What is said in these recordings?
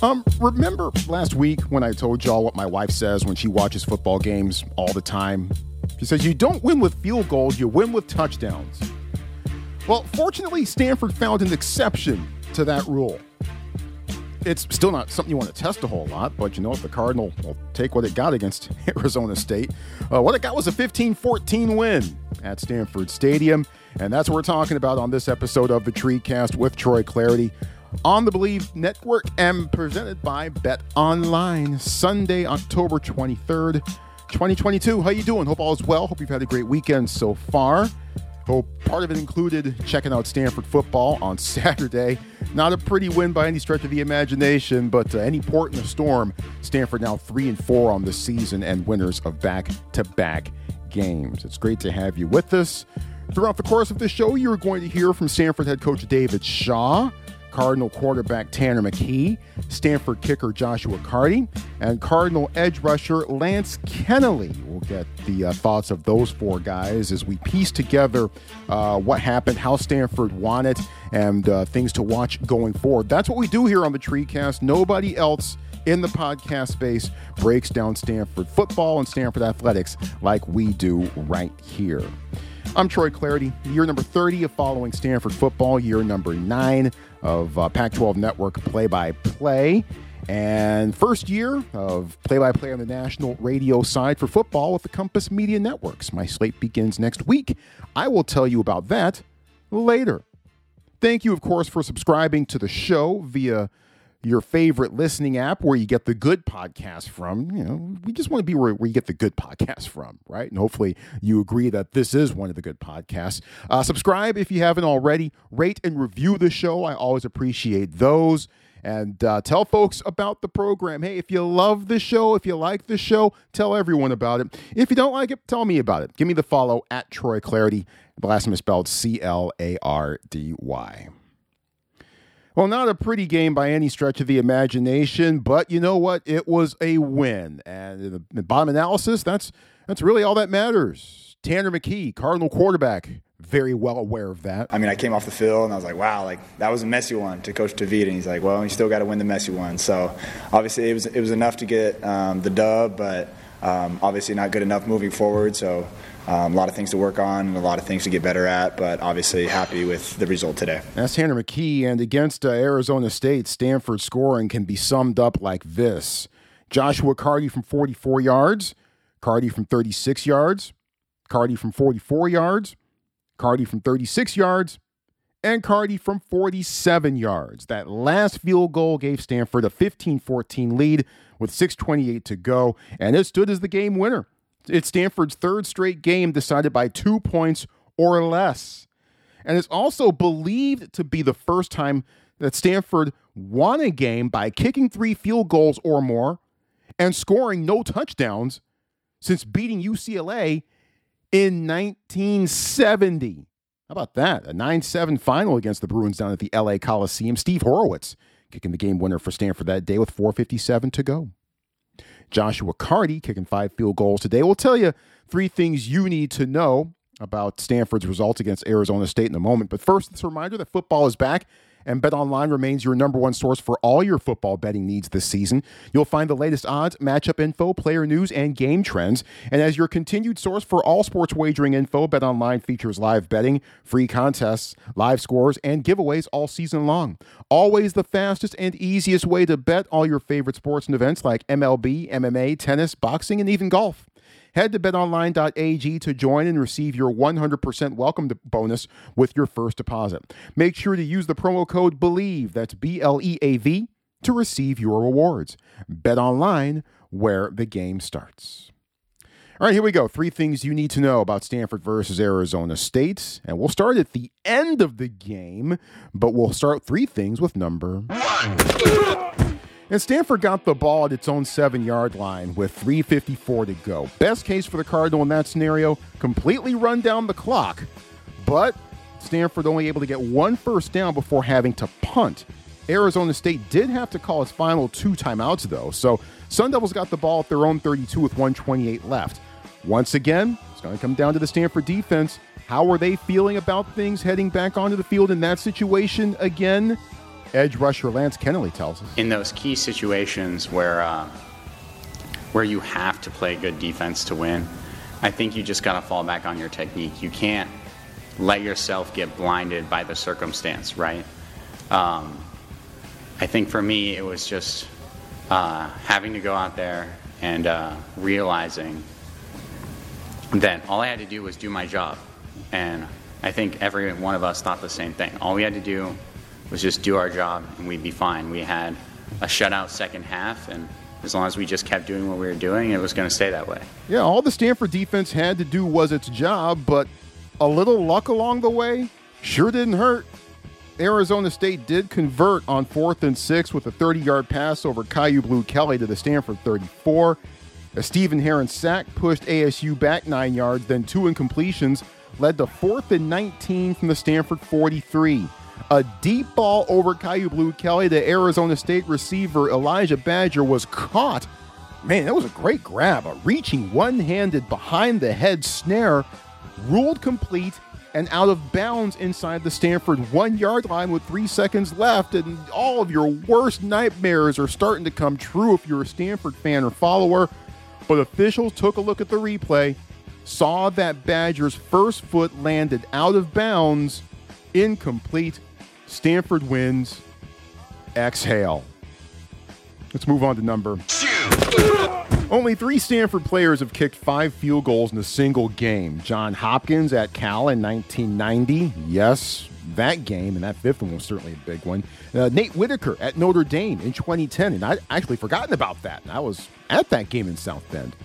Um, remember last week when I told y'all what my wife says when she watches football games all the time? She says, You don't win with field goals, you win with touchdowns. Well, fortunately, Stanford found an exception to that rule. It's still not something you want to test a whole lot, but you know what? The Cardinal will take what it got against Arizona State. Uh, what it got was a 15 14 win at Stanford Stadium. And that's what we're talking about on this episode of the Treecast with Troy Clardy on the Bleav Network and presented by Bet Online. Sunday, October 23rd, 2022. How you doing? Hope all is well. Hope you've had a great weekend so far. Hope part of it included checking out Stanford football on Saturday. Not a pretty win by any stretch of the imagination, but uh, any port in a storm. Stanford now three and four on the season and winners of back-to-back games. It's great to have you with us. Throughout the course of the show, you're going to hear from Stanford head coach David Shaw. Cardinal quarterback Tanner McKee, Stanford kicker Joshua Karty, and Cardinal edge rusher Lance Keneley. We'll get the uh, thoughts of those four guys as we piece together uh, what happened, how Stanford won it, and uh, things to watch going forward. That's what we do here on the Treecast. Nobody else in the podcast space breaks down Stanford football and Stanford athletics like we do right here. I'm Troy Clardy, year number 30 of following Stanford football, year number nine of uh, Pac 12 Network play by play, and first year of play by play on the national radio side for football with the Compass Media Networks. My slate begins next week. I will tell you about that later. Thank you, of course, for subscribing to the show via your favorite listening app where you get the good podcast from. You know, we just want to be where, where you get the good podcast from, right? And hopefully you agree that this is one of the good podcasts. Uh, subscribe if you haven't already. Rate and review the show. I always appreciate those. And uh, tell folks about the program. Hey, if you love the show, if you like the show, tell everyone about it. If you don't like it, tell me about it. Give me the follow at Troy Clardy. The last name is spelled C L A R D Y. Well, not a pretty game by any stretch of the imagination, but you know what? It was a win. And in the, bottom analysis, that's that's really all that matters. Tanner McKee, Cardinal quarterback, very well aware of that. I mean, I came off the field and I was like, wow, like that was a messy one to Coach Tavita. And he's like, well, you still got to win the messy one. So obviously, it was it was enough to get um, the dub, but um, obviously not good enough moving forward. So um, a lot of things to work on and a lot of things to get better at, but obviously happy with the result today. That's Tanner McKee. And against uh, Arizona State, Stanford scoring can be summed up like this Joshua Karty from 44 yards, Karty from 36 yards, Karty from 44 yards, Karty from 36 yards, and Karty from 47 yards. That last field goal gave Stanford a 15 14 lead with 6.28 to go, and it stood as the game winner. It's Stanford's third straight game decided by two points or less. And it's also believed to be the first time that Stanford won a game by kicking three field goals or more and scoring no touchdowns since beating UCLA in 1970. How about that? A 9 7 final against the Bruins down at the LA Coliseum. Steve Horowitz kicking the game winner for Stanford that day with 4.57 to go. Joshua Karty kicking five field goals today. We'll tell you three things you need to know about Stanford's results against Arizona State in a moment. But first, a reminder that football is back and BetOnline remains your number one source for all your football betting needs this season. You'll find the latest odds, matchup info, player news, and game trends. And as your continued source for all sports wagering info, BetOnline features live betting, free contests, live scores, and giveaways all season long. Always the fastest and easiest way to bet all your favorite sports and events like MLB, MMA, tennis, boxing, and even golf. Head to betonline.ag to join and receive your 100% welcome bonus with your first deposit. Make sure to use the promo code BLEAV, that's B L E A V, to receive your rewards. Bet online where the game starts. All right, here we go. Three things you need to know about Stanford versus Arizona State. And we'll start at the end of the game, but we'll start three things with number one. And Stanford got the ball at its own seven yard line with 3.54 to go. Best case for the Cardinal in that scenario, completely run down the clock. But Stanford only able to get one first down before having to punt. Arizona State did have to call its final two timeouts, though. So Sun Devils got the ball at their own 32 with 128 left. Once again, it's going to come down to the Stanford defense. How are they feeling about things heading back onto the field in that situation again? Edge rusher Lance Keneley tells us. In those key situations where uh, where you have to play good defense to win, I think you just got to fall back on your technique. You can't let yourself get blinded by the circumstance, right? Um, I think for me, it was just uh, having to go out there and uh, realizing that all I had to do was do my job. And I think every one of us thought the same thing. All we had to do was just do our job and we'd be fine. We had a shutout second half, and as long as we just kept doing what we were doing, it was going to stay that way. Yeah, all the Stanford defense had to do was its job, but a little luck along the way sure didn't hurt. Arizona State did convert on fourth and six with a 30 yard pass over Kyu Blu Kelly to the Stanford 34. A Stephen Herron sack pushed ASU back nine yards, then two incompletions led to fourth and 19 from the Stanford 43. A deep ball over Kyu Blu Kelly The Arizona State receiver Elijah Badger was caught. Man, that was a great grab. A reaching one handed behind the head snare, ruled complete and out of bounds inside the Stanford one yard line with three seconds left. And all of your worst nightmares are starting to come true if you're a Stanford fan or follower. But officials took a look at the replay, saw that Badger's first foot landed out of bounds, incomplete. Stanford wins. Exhale. Let's move on to number Only three Stanford players have kicked five field goals in a single game. John Hopkins at Cal in 1990. Yes, that game, and that fifth one was certainly a big one. Uh, Nate Whitaker at Notre Dame in 2010, and I'd actually forgotten about that. I was at that game in South Bend.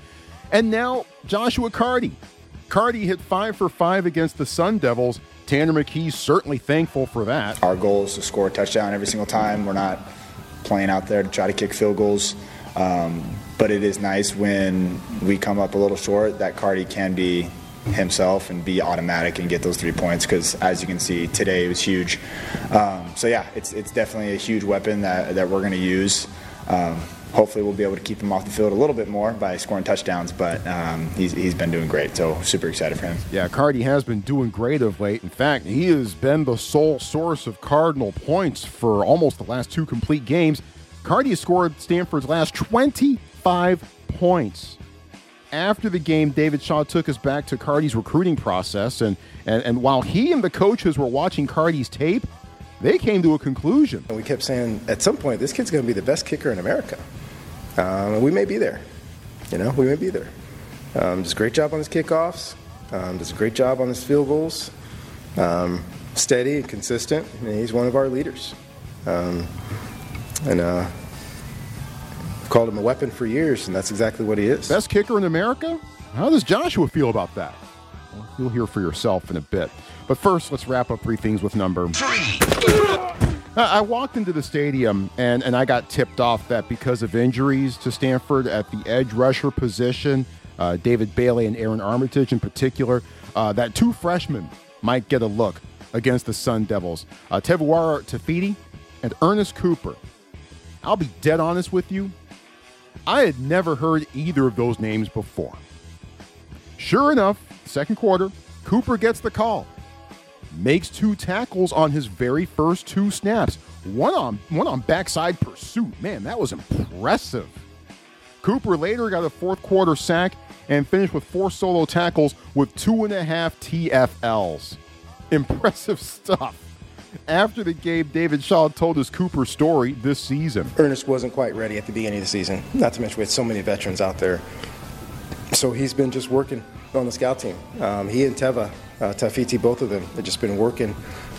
And now Joshua Karty. Karty hit five for five against the Sun Devils. Tanner McKee's certainly thankful for that. Our goal is to score a touchdown every single time. We're not playing out there to try to kick field goals. Um, but it is nice when we come up a little short that Karty can be himself and be automatic and get those three points because as you can see today it was huge. Um, so yeah, it's it's definitely a huge weapon that, that we're going to use. Um, hopefully we'll be able to keep him off the field a little bit more by scoring touchdowns, but um, he's, he's been doing great, so super excited for him. Yeah, Karty has been doing great of late. In fact, he has been the sole source of Cardinal points for almost the last two complete games. Karty has scored Stanford's last 25 points. After the game, David Shaw took us back to Karty's recruiting process, and, and, and while he and the coaches were watching Karty's tape, they came to a conclusion. We kept saying, at some point, this kid's going to be the best kicker in America. Um, we may be there. You know, we may be there. Um, does a great job on his kickoffs. Um, does a great job on his field goals. Um, steady and consistent. And he's one of our leaders. Um, and uh, I've called him a weapon for years, and that's exactly what he is. Best kicker in America? How does Joshua feel about that? Well, you'll hear for yourself in a bit. But first, let's wrap up three things with number three. I walked into the stadium and, and I got tipped off that because of injuries to Stanford at the edge rusher position, uh, David Bailey and Aaron Armitage in particular, uh, that two freshmen might get a look against the Sun Devils. Uh, Tevarua Tafiti and Ernest Cooper. I'll be dead honest with you. I had never heard either of those names before. Sure enough, second quarter, Cooper gets the call makes two tackles on his very first two snaps. One on one on backside pursuit. Man, that was impressive. Cooper later got a fourth quarter sack and finished with four solo tackles with two and a half TFLs. Impressive stuff. After the game, David Shaw told his Cooper story this season. Ernest wasn't quite ready at the beginning of the season. Not to mention we had so many veterans out there. So he's been just working on the scout team. Um, he and Teva uh, Tafiti, both of them, have just been working.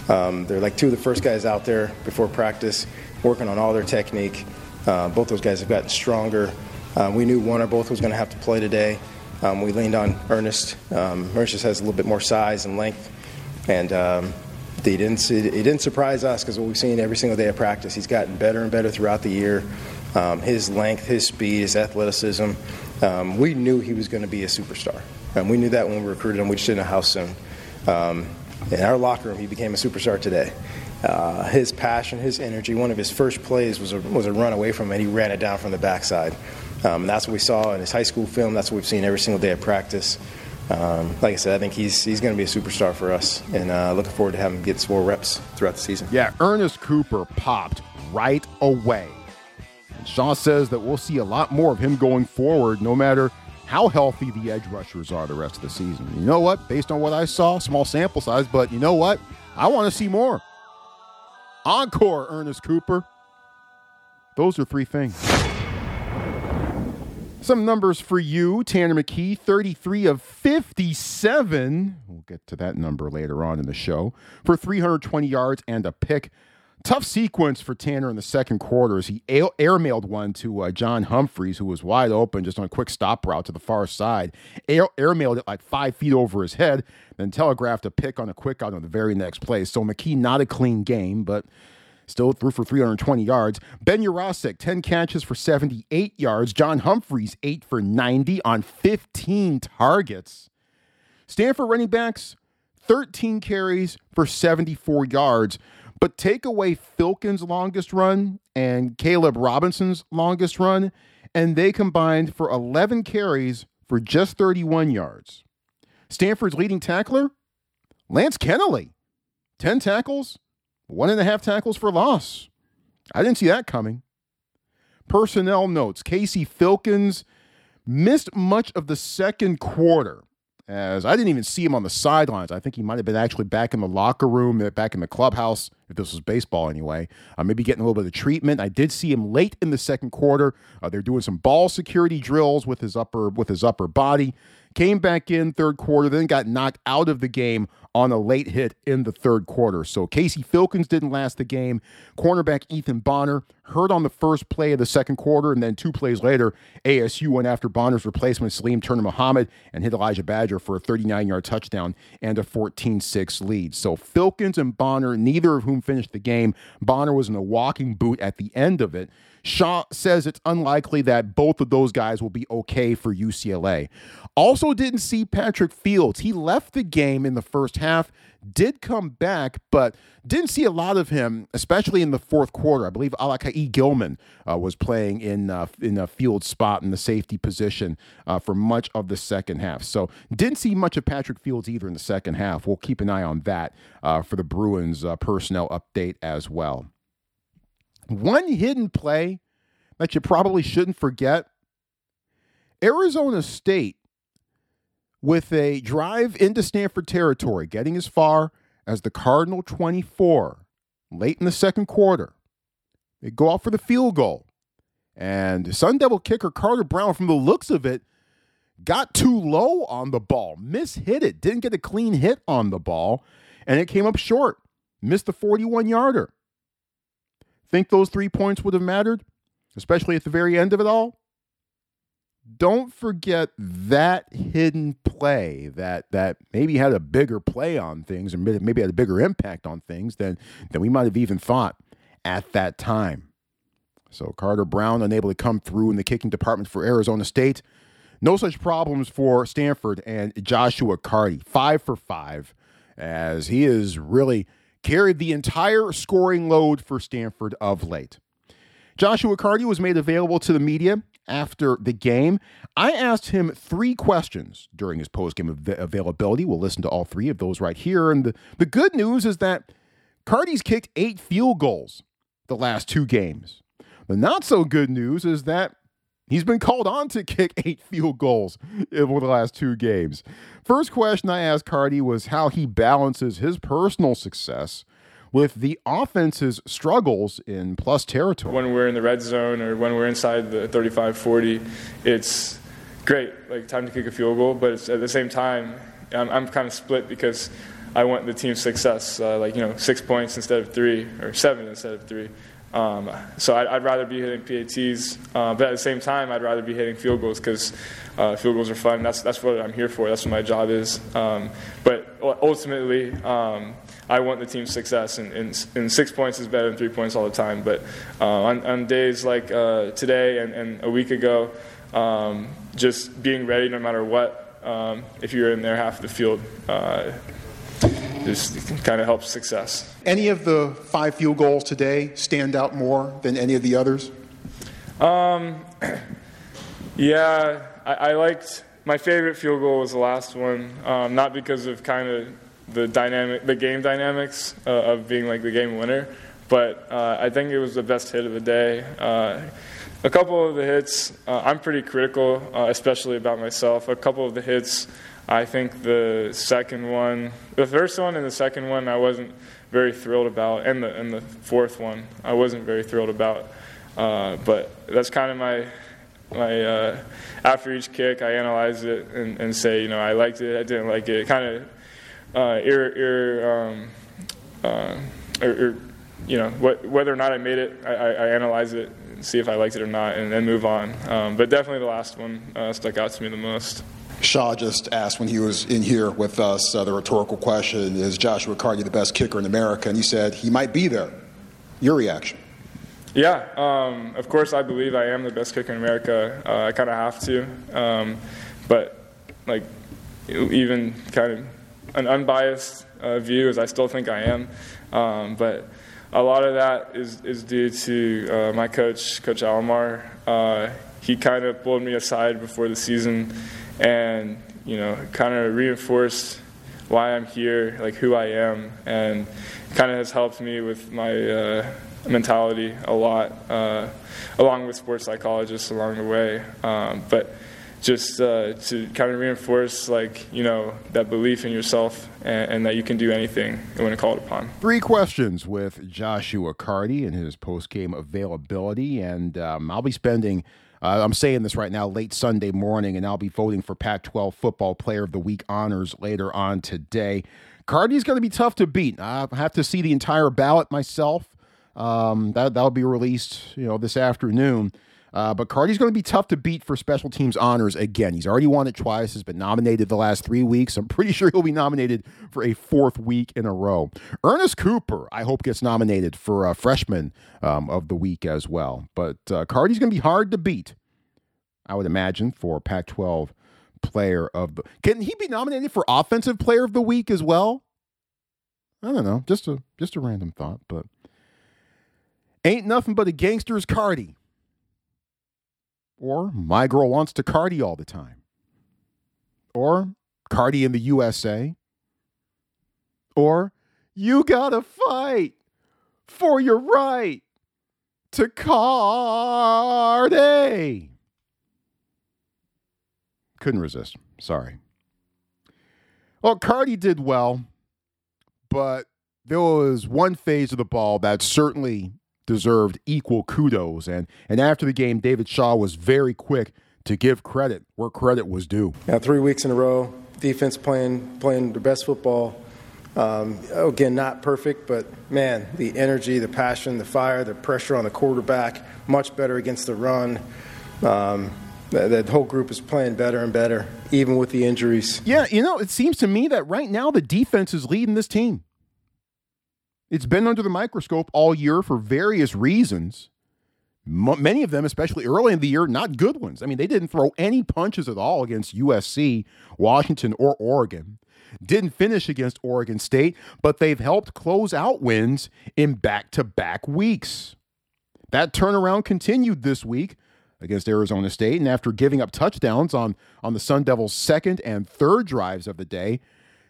Um, they're like two of the first guys out there before practice, working on all their technique. Uh, both those guys have gotten stronger. Um, we knew one or both was going to have to play today. Um, we leaned on Ernest. Um, Ernest has a little bit more size and length, and um, he didn't he didn't surprise us because what we've seen every single day of practice, he's gotten better and better throughout the year. Um, his length, his speed, his athleticism. Um, we knew he was going to be a superstar, and we knew that when we recruited him. We just didn't know how soon. Um, in our locker room, he became a superstar today. Uh, his passion, his energy. One of his first plays was a, was a run away from and he ran it down from the backside. Um, that's what we saw in his high school film. That's what we've seen every single day of practice. um, like I said, I think he's he's going to be a superstar for us, and uh, looking forward to having him get some more reps throughout the season. Yeah, Ernest Cooper popped right away. And Shaw says that we'll see a lot more of him going forward, no matter how healthy the edge rushers are the rest of the season. You know what? Based on what I saw, small sample size, but you know what? I want to see more. Encore, Ernest Cooper. Those are three things. Some numbers for you. Tanner McKee, 33 of 57. We'll get to that number later on in the show. For 320 yards and a pick. Tough sequence for Tanner in the second quarter as he airmailed one to uh, John Humphreys, who was wide open just on a quick stop route to the far side. Air, airmailed it like five feet over his head, then telegraphed a pick on a quick out on the very next play. So McKee, not a clean game, but Still threw for 320 yards. Ben Yurosek, 10 catches for 78 yards. John Humphreys, 8 for 90 on 15 targets. Stanford running backs, 13 carries for 74 yards. But take away Filkins' longest run and Caleb Robinson's longest run, and they combined for 11 carries for just 31 yards. Stanford's leading tackler, Lance Keneley, 10 tackles, one and a half tackles for loss. I didn't see that coming. Personnel notes Casey Filkins missed much of the second quarter as I didn't even see him on the sidelines. I think he might have been actually back in the locker room, uh, back in the clubhouse, if this was baseball anyway. Uh, maybe getting a little bit of treatment. I did see him late in the second quarter. Uh, they're doing some ball security drills with his upper with his upper body. Came back in third quarter, then got knocked out of the game on a late hit in the third quarter. So Casey Filkins didn't last the game. Cornerback Ethan Bonner hurt on the first play of the second quarter, and then two plays later, ASU went after Bonner's replacement, Salim Turner Muhammad, and hit Elijah Badger for a 39 yard touchdown and a 14 6 lead. So Filkins and Bonner, neither of whom finished the game. Bonner was in a walking boot at the end of it. Shaw says it's unlikely that both of those guys will be okay for UCLA. Also, didn't see Patrick Fields. He left the game in the first half, did come back, but didn't see a lot of him, especially in the fourth quarter. I believe Alakai Gilman uh, was playing in uh, in a field spot in the safety position uh, for much of the second half. So didn't see much of Patrick Fields either in the second half. We'll keep an eye on that uh, for the Bruins uh, personnel update as well. One hidden play that you probably shouldn't forget Arizona State, with a drive into Stanford territory, getting as far as the Cardinal 24 late in the second quarter. They go out for the field goal. And Sun Devil kicker Carter Brown, from the looks of it, got too low on the ball, mishit it, didn't get a clean hit on the ball, and it came up short. Missed the 41 yarder. Think those three points would have mattered, especially at the very end of it all? Don't forget that hidden play that that maybe had a bigger play on things and maybe had a bigger impact on things than than we might have even thought at that time. So Carter Brown unable to come through in the kicking department for Arizona State. No such problems for Stanford and Joshua Karty. Five for five, as he is really carried the entire scoring load for Stanford of late. Joshua Karty was made available to the media after the game. I asked him three questions during his postgame av- availability. We'll listen to all three of those right here. And the, the good news is that Karty's kicked eight field goals the last two games. The not so good news is that He's been called on to kick eight field goals over the last two games. First question I asked Karty was how he balances his personal success with the offense's struggles in plus territory. When we're in the red zone or when we're inside the 35 40, it's great, like time to kick a field goal, but at the same time, I'm, I'm kind of split because I want the team's success, uh, like, you know, six points instead of three or seven instead of three. Um, so I'd, I'd, rather be hitting PATs, uh, but at the same time, I'd rather be hitting field goals because uh, field goals are fun. That's that's what I'm here for. That's what my job is. Um, but ultimately, um, I want the team's success, and, and, and, six points is better than three points all the time. But uh, on, on, days like uh, today and, and, a week ago, um, just being ready no matter what. Um, if you're in there half the field just kind of helps success. Any of the five field goals today stand out more than any of the others? Um, yeah, I, I, liked my favorite field goal was the last one, um, not because of kind of the dynamic, the game dynamics uh, of being like the game winner, but uh, I think it was the best hit of the day. Uh, a couple of the hits, uh, I'm pretty critical, uh, especially about myself. A couple of the hits, I think the second one, the first one and the second one, I wasn't very thrilled about, and the and the fourth one, I wasn't very thrilled about. Uh, but that's kind of my my uh, after each kick, I analyze it and, and, say, you know, I liked it, I didn't like it. Kind of uh, ir, ir, um, uh, or, or, you know, what, whether or not I made it, I, I, analyze it, see if I liked it or not, and then move on. Um, but definitely the last one uh, stuck out to me the most. Shaw just asked when he was in here with us uh, the rhetorical question Is Joshua Karty the best kicker in America? And he said he might be there. Your reaction? Yeah, um, of course, I believe I am the best kicker in America. Uh, I kind of have to. Um, but, like, even kind of an unbiased uh, view is I still think I am. Um, but a lot of that is, is due to uh, my coach, Coach Alamar. Uh, he kind of pulled me aside before the season and, you know, kind of reinforced why I'm here, like who I am, and kind of has helped me with my uh, mentality a lot, uh, along with sports psychologists along the way. Um, but just uh, to kind of reinforce, like, you know, that belief in yourself and, and, that you can do anything when called upon. Three questions with Joshua Karty and his post game availability. And um, I'll be spending. Uh, I'm saying this right now, late Sunday morning, and I'll be voting for Pac 12 Football Player of the Week honors later on today. Karty's going to be tough to beat. I have to see the entire ballot myself. Um, that that'll be released, you know, this afternoon. Uh, but Karty's going to be tough to beat for special teams honors again. He's already won it twice, has been nominated the last three weeks. I'm pretty sure he'll be nominated for a fourth week in a row. Ernest Cooper, I hope, gets nominated for a freshman um, of the week as well. But uh, Karty's going to be hard to beat, I would imagine, for Pac 12 player of the. Can he be nominated for offensive player of the week as well? I don't know. Just a just a random thought, but Ain't nothing but a gangster's Karty. Or my girl wants to Karty all the time. Or Karty in the USA. Or you gotta fight for your right to Karty. Couldn't resist. Sorry. Well, Karty did well, but there was one phase of the ball that certainly deserved equal kudos. And and after the game, David Shaw was very quick to give credit where credit was due. Now, three weeks in a row, defense playing playing the best football. Um, again, not perfect, but man, the energy, the passion, the fire, the pressure on the quarterback, much better against the run. Um, that whole group is playing better and better, even with the injuries. Yeah, you know, it seems to me that right now the defense is leading this team. It's been under the microscope all year for various reasons. M- many of them, especially early in the year, not good ones. I mean, they didn't throw any punches at all against USC, Washington, or Oregon. Didn't finish against Oregon State, but they've helped close out wins in back to back weeks. That turnaround continued this week against Arizona State, and after giving up touchdowns on, on the Sun Devils' second and third drives of the day,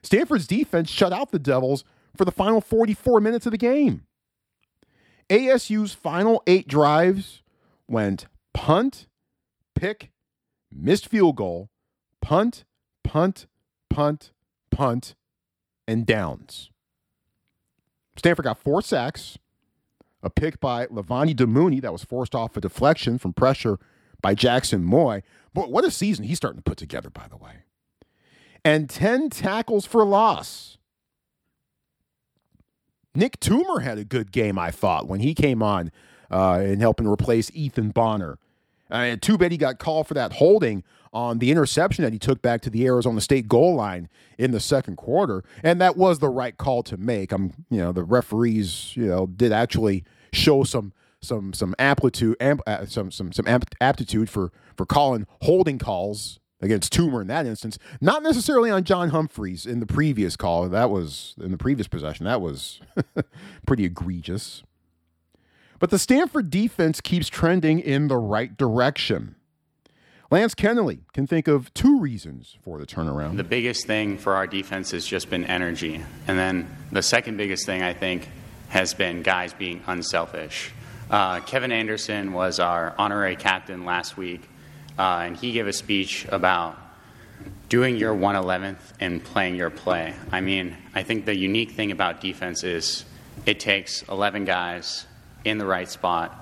Stanford's defense shut out the Devils for the final 44 minutes of the game. ASU's final eight drives went punt, pick, missed field goal, punt, punt, punt, punt, and downs. Stanford got four sacks, a pick by Levani Damuni that was forced off a deflection from pressure by Jaxson Moi. But what a season he's starting to put together, by the way. And 10 tackles for loss. Nick Toomer had a good game, I thought, when he came on uh, and helping replace Ethan Bonner. Uh, too bad he got called for that holding on the interception that he took back to the Arizona State goal line in the second quarter, and that was the right call to make. I'm, you know, the referees, you know, did actually show some some some amplitude, amp, uh, some some some aptitude for for calling holding calls against Toomer in that instance. Not necessarily on John Humphreys in the previous call. That was in the previous possession. That was pretty egregious. But the Stanford defense keeps trending in the right direction. Lance Keneley can think of two reasons for the turnaround. The biggest thing for our defense has just been energy. And then the second biggest thing, I think, has been guys being unselfish. Uh, Kevin Anderson was our honorary captain last week, uh, and he gave a speech about doing your 111th and playing your play. I mean, I think the unique thing about defense is it takes 11 guys in the right spot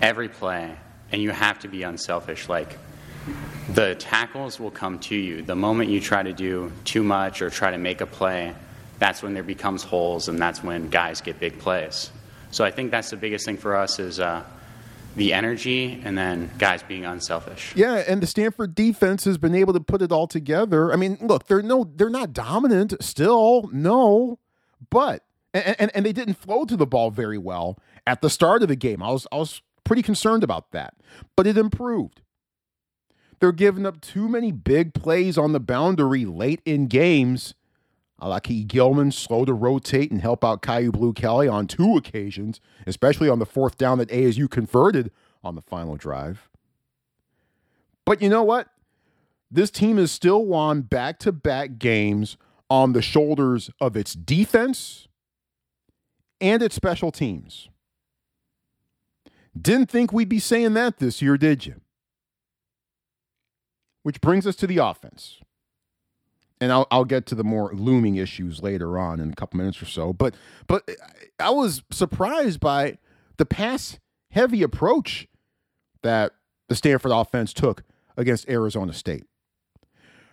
every play, and you have to be unselfish. Like, the tackles will come to you. The moment you try to do too much or try to make a play, that's when there becomes holes, and that's when guys get big plays. So I think that's the biggest thing for us is uh, the energy and then guys being unselfish. Yeah, and the Stanford defense has been able to put it all together. I mean, look, they're no, they're not dominant still, no, but and, and, and they didn't flow to the ball very well at the start of the game. I was I was pretty concerned about that, but it improved. They're giving up too many big plays on the boundary late in games. Alakai Gilman slow to rotate and help out Kyu Blu Kelly on two occasions, especially on the fourth down that ASU converted on the final drive. But you know what? This team has still won back to back games on the shoulders of its defense and its special teams. Didn't think we'd be saying that this year, did you? Which brings us to the offense. And I'll, I'll get to the more looming issues later on in a couple minutes or so. But but I was surprised by the pass heavy approach that the Stanford offense took against Arizona State.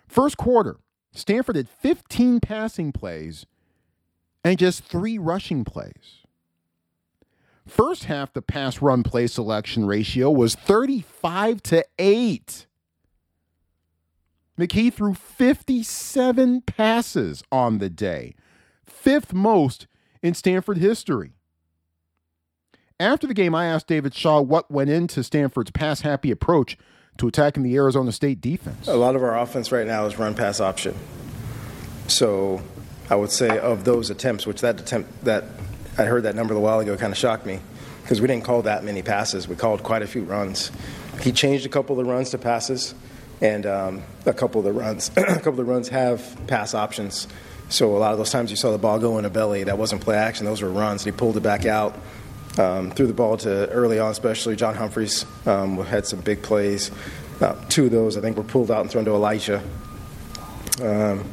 First quarter, Stanford had 15 passing plays and just three rushing plays. First half, the pass run play selection ratio was 35 to 8. McKee threw 57 passes on the day, fifth most in Stanford history. After the game, I asked David Shaw what went into Stanford's pass happy approach to attacking the Arizona State defense. A lot of our offense right now is run pass option. So I would say of those attempts, which that attempt that I heard that number a while ago kind of shocked me because we didn't call that many passes. We called quite a few runs. He changed a couple of the runs to passes and um, a couple of the runs, a couple of the runs have pass options. So a lot of those times you saw the ball go in a belly, that wasn't play action; those were runs. And he pulled it back out, um, threw the ball to early on, especially John Humphreys um, had some big plays. Uh, two of those, I think, were pulled out and thrown to Elijah. Um,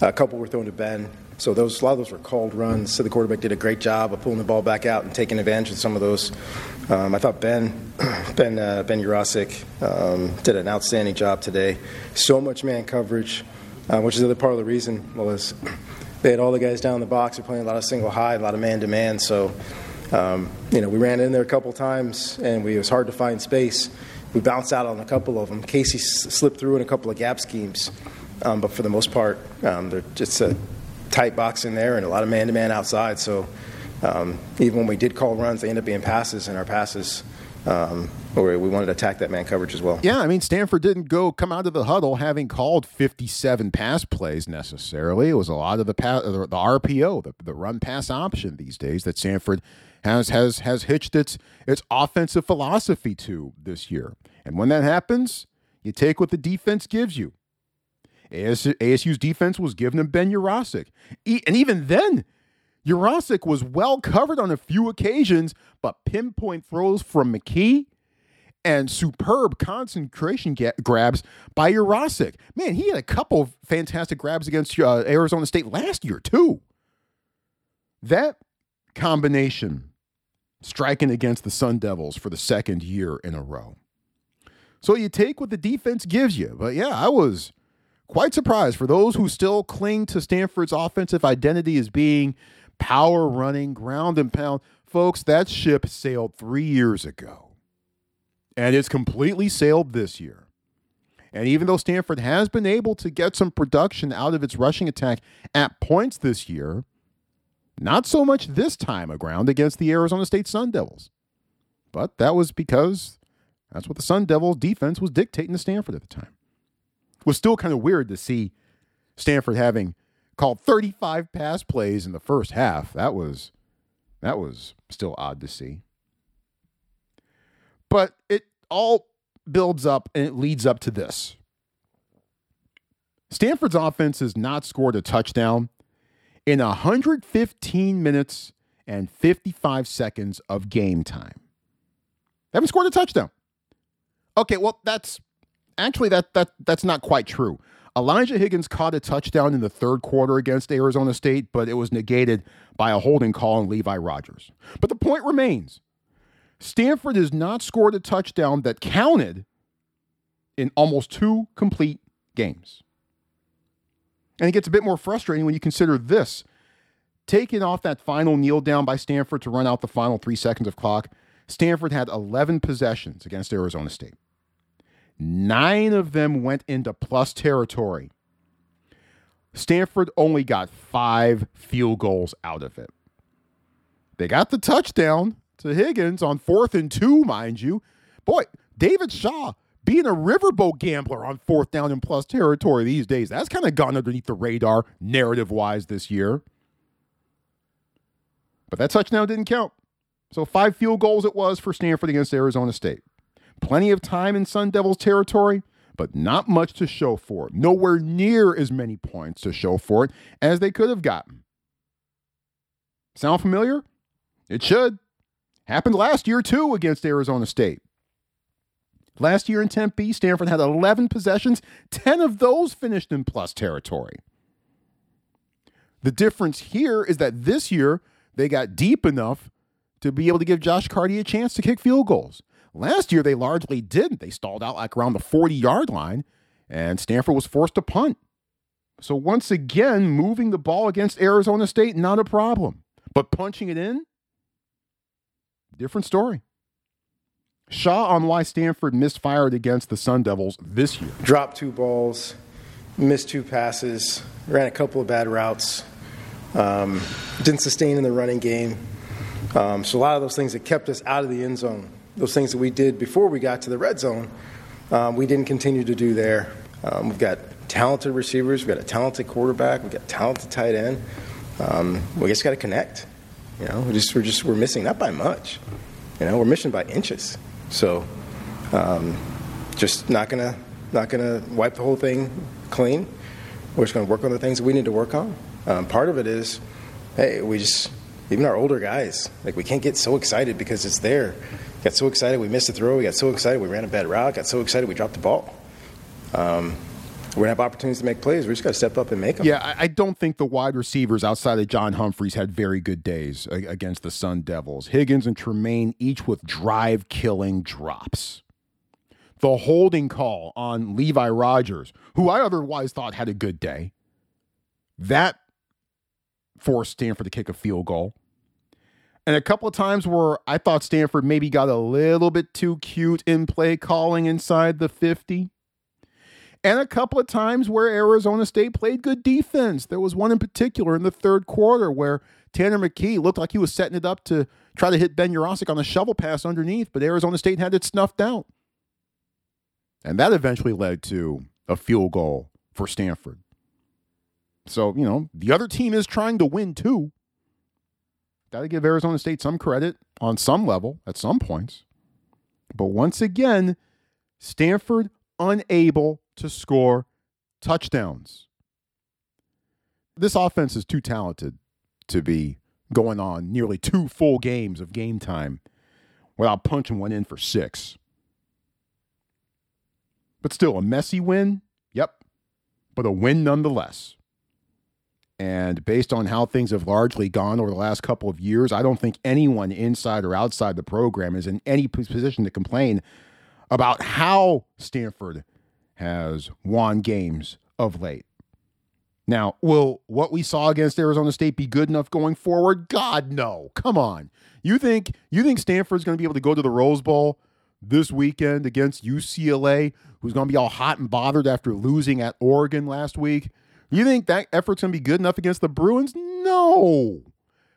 a couple were thrown to Ben. So those a lot of those were called runs. So the quarterback did a great job of pulling the ball back out and taking advantage of some of those. Um, I thought Ben Ben uh, Ben Yurosek um, did an outstanding job today. So much man coverage, uh, which is the other part of the reason was they had all the guys down in the box. They're playing a lot of single high, a lot of man to man. So um, you know we ran in there a couple times and we, it was hard to find space. We bounced out on a couple of them. Casey s- slipped through in a couple of gap schemes, um, but for the most part, um, they're just a tight box in there and a lot of man to man outside. So um, even when we did call runs, they ended up being passes, and our passes, um, where we wanted to attack that man coverage as well. Yeah, I mean, Stanford didn't go come out of the huddle having called 57 pass plays necessarily. It was a lot of the pass, the, the RPO, the, the run pass option these days that Stanford has has has hitched its its offensive philosophy to this year. And when that happens, you take what the defense gives you. ASU's defense was giving him Ben Yurosek. And even then, Yurosek was well covered on a few occasions, but pinpoint throws from McKee and superb concentration grabs by Yurosek. Man, he had a couple of fantastic grabs against uh, Arizona State last year, too. That combination striking against the Sun Devils for the second year in a row. So you take what the defense gives you. But yeah, I was quite surprised for those who still cling to Stanford's offensive identity as being power running, ground and pound. Folks, that ship sailed three years ago. And it's completely sailed this year. And even though Stanford has been able to get some production out of its rushing attack at points this year, not so much this time aground against the Arizona State Sun Devils. But that was because that's what the Sun Devils defense was dictating to Stanford at the time. It was still kind of weird to see Stanford having called 35 pass plays in the first half. That was that was still odd to see. But it all builds up and it leads up to this. Stanford's offense has not scored a touchdown in 115 minutes and 55 seconds of game time. They haven't scored a touchdown. Okay, well, that's actually that that that's not quite true. Elijah Higgins caught a touchdown in the third quarter against Arizona State, but it was negated by a holding call on Levi Rogers. But the point remains Stanford has not scored a touchdown that counted in almost two complete games. And it gets a bit more frustrating when you consider this. Taking off that final kneel down by Stanford to run out the final three seconds of clock, Stanford had 11 possessions against Arizona State. Nine of them went into plus territory. Stanford only got five field goals out of it. They got the touchdown to Higgins on fourth and two, mind you. Boy, David Shaw being a riverboat gambler on fourth down in plus territory these days, that's kind of gone underneath the radar narrative wise this year. But that touchdown didn't count. So five field goals it was for Stanford against Arizona State. Plenty of time in Sun Devils territory, but not much to show for it. Nowhere near as many points to show for it as they could have gotten. Sound familiar? It should. Happened last year, too, against Arizona State. Last year in Tempe, Stanford had 11 possessions, 10 of those finished in plus territory. The difference here is that this year they got deep enough to be able to give Josh Karty a chance to kick field goals. Last year, they largely didn't. They stalled out like around the 40 yard line, and Stanford was forced to punt. So, once again, moving the ball against Arizona State, not a problem. But punching it in, different story. Shaw on why Stanford misfired against the Sun Devils this year. Dropped two balls, missed two passes, ran a couple of bad routes, um, didn't sustain in the running game. Um, so, a lot of those things that kept us out of the end zone those things that we did before we got to the red zone, um, we didn't continue to do there. Um, we've got talented receivers, we've got a talented quarterback, we've got talented tight end. Um, we just got to connect. You know, we just we're just we're missing not by much. You know, we're missing by inches. So, um, just not gonna not gonna wipe the whole thing clean. We're just gonna work on the things that we need to work on. Um, part of it is, hey, we just even our older guys like we can't get so excited because it's there got so excited we missed a throw. We got so excited we ran a bad route. Got so excited we dropped the ball. Um, we're gonna have opportunities to make plays. We just got to step up and make them. Yeah, I don't think the wide receivers outside of John Humphreys had very good days against the Sun Devils. Higgins and Tremayne each with drive-killing drops. The holding call on Levi Rogers, who I otherwise thought had a good day, that forced Stanford to kick a field goal. And a couple of times where I thought Stanford maybe got a little bit too cute in play calling inside the 50. And a couple of times where Arizona State played good defense. There was one in particular in the third quarter where Tanner McKee looked like he was setting it up to try to hit Ben Yurosek on the shovel pass underneath, but Arizona State had it snuffed out. And that eventually led to a field goal for Stanford. So, you know, the other team is trying to win too. Got to give Arizona State some credit on some level at some points. But once again, Stanford unable to score touchdowns. This offense is too talented to be going on nearly two full games of game time without punching one in for six. But still, a messy win? Yep. But a win nonetheless. And based on how things have largely gone over the last couple of years, I don't think anyone inside or outside the program is in any position to complain about how Stanford has won games of late. Now, will what we saw against Arizona State be good enough going forward? God, no. Come on. You think you think Stanford's going to be able to go to the Rose Bowl this weekend against UCLA, who's going to be all hot and bothered after losing at Oregon last week? You think that effort's going to be good enough against the Bruins? No,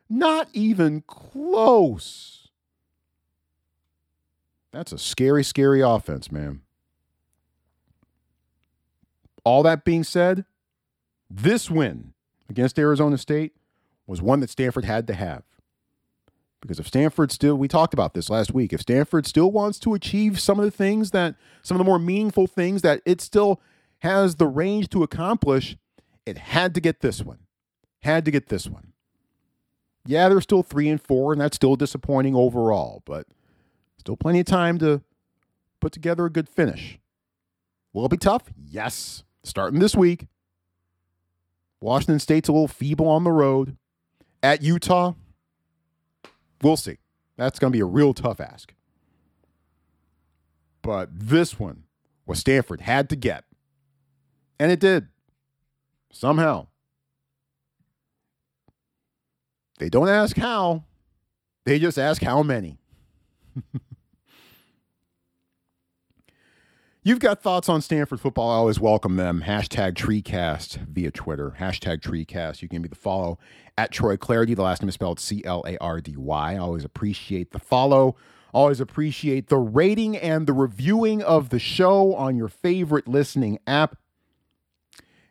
not even close. That's a scary, scary offense, man. All that being said, this win against Arizona State was one that Stanford had to have. Because if Stanford still, we talked about this last week, if Stanford still wants to achieve some of the things that, some of the more meaningful things that it still has the range to accomplish, it had to get this one. Had to get this one. Yeah, they're still three and four, and that's still disappointing overall, but still plenty of time to put together a good finish. Will it be tough? Yes. Starting this week. Washington State's a little feeble on the road. At Utah, we'll see. That's going to be a real tough ask. But this one was Stanford had to get. And it did. Somehow. They don't ask how, they just ask how many. You've got thoughts on Stanford football. I always welcome them. Hashtag TreeCast via Twitter. Hashtag TreeCast. You can give me the follow at Troy Clardy. The last name is spelled C L A R D Y. Always appreciate the follow. Always appreciate the rating and the reviewing of the show on your favorite listening app.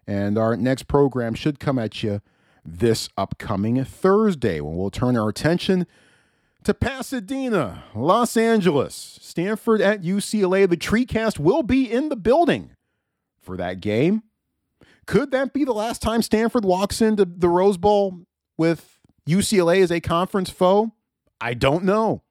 And our next program should come at you this upcoming Thursday when we'll turn our attention to Pasadena, Los Angeles, Stanford at UCLA. The TreeCast will be in the building for that game. Could that be the last time Stanford walks into the Rose Bowl with UCLA as a conference foe? I don't know.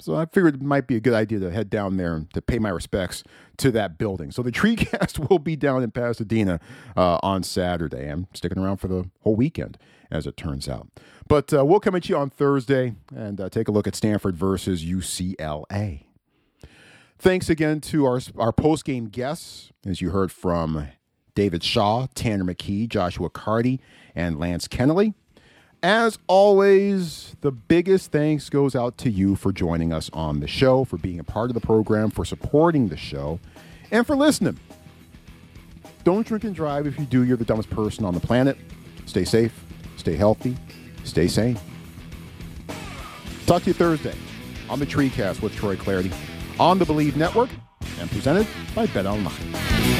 So I figured it might be a good idea to head down there and to pay my respects to that building. So the TreeCast will be down in Pasadena uh, on Saturday. I'm sticking around for the whole weekend, as it turns out. But uh, we'll come at you on Thursday and uh, take a look at Stanford versus UCLA. Thanks again to our, our post game guests, as you heard from David Shaw, Tanner McKee, Joshua Karty, and Lance Keneley. As always, the biggest thanks goes out to you for joining us on the show, for being a part of the program, for supporting the show, and for listening. Don't drink and drive. If you do, you're the dumbest person on the planet. Stay safe, stay healthy, stay sane. Talk to you Thursday on the TreeCast with Troy Clardy on the Bleav Network and presented by Bet Online.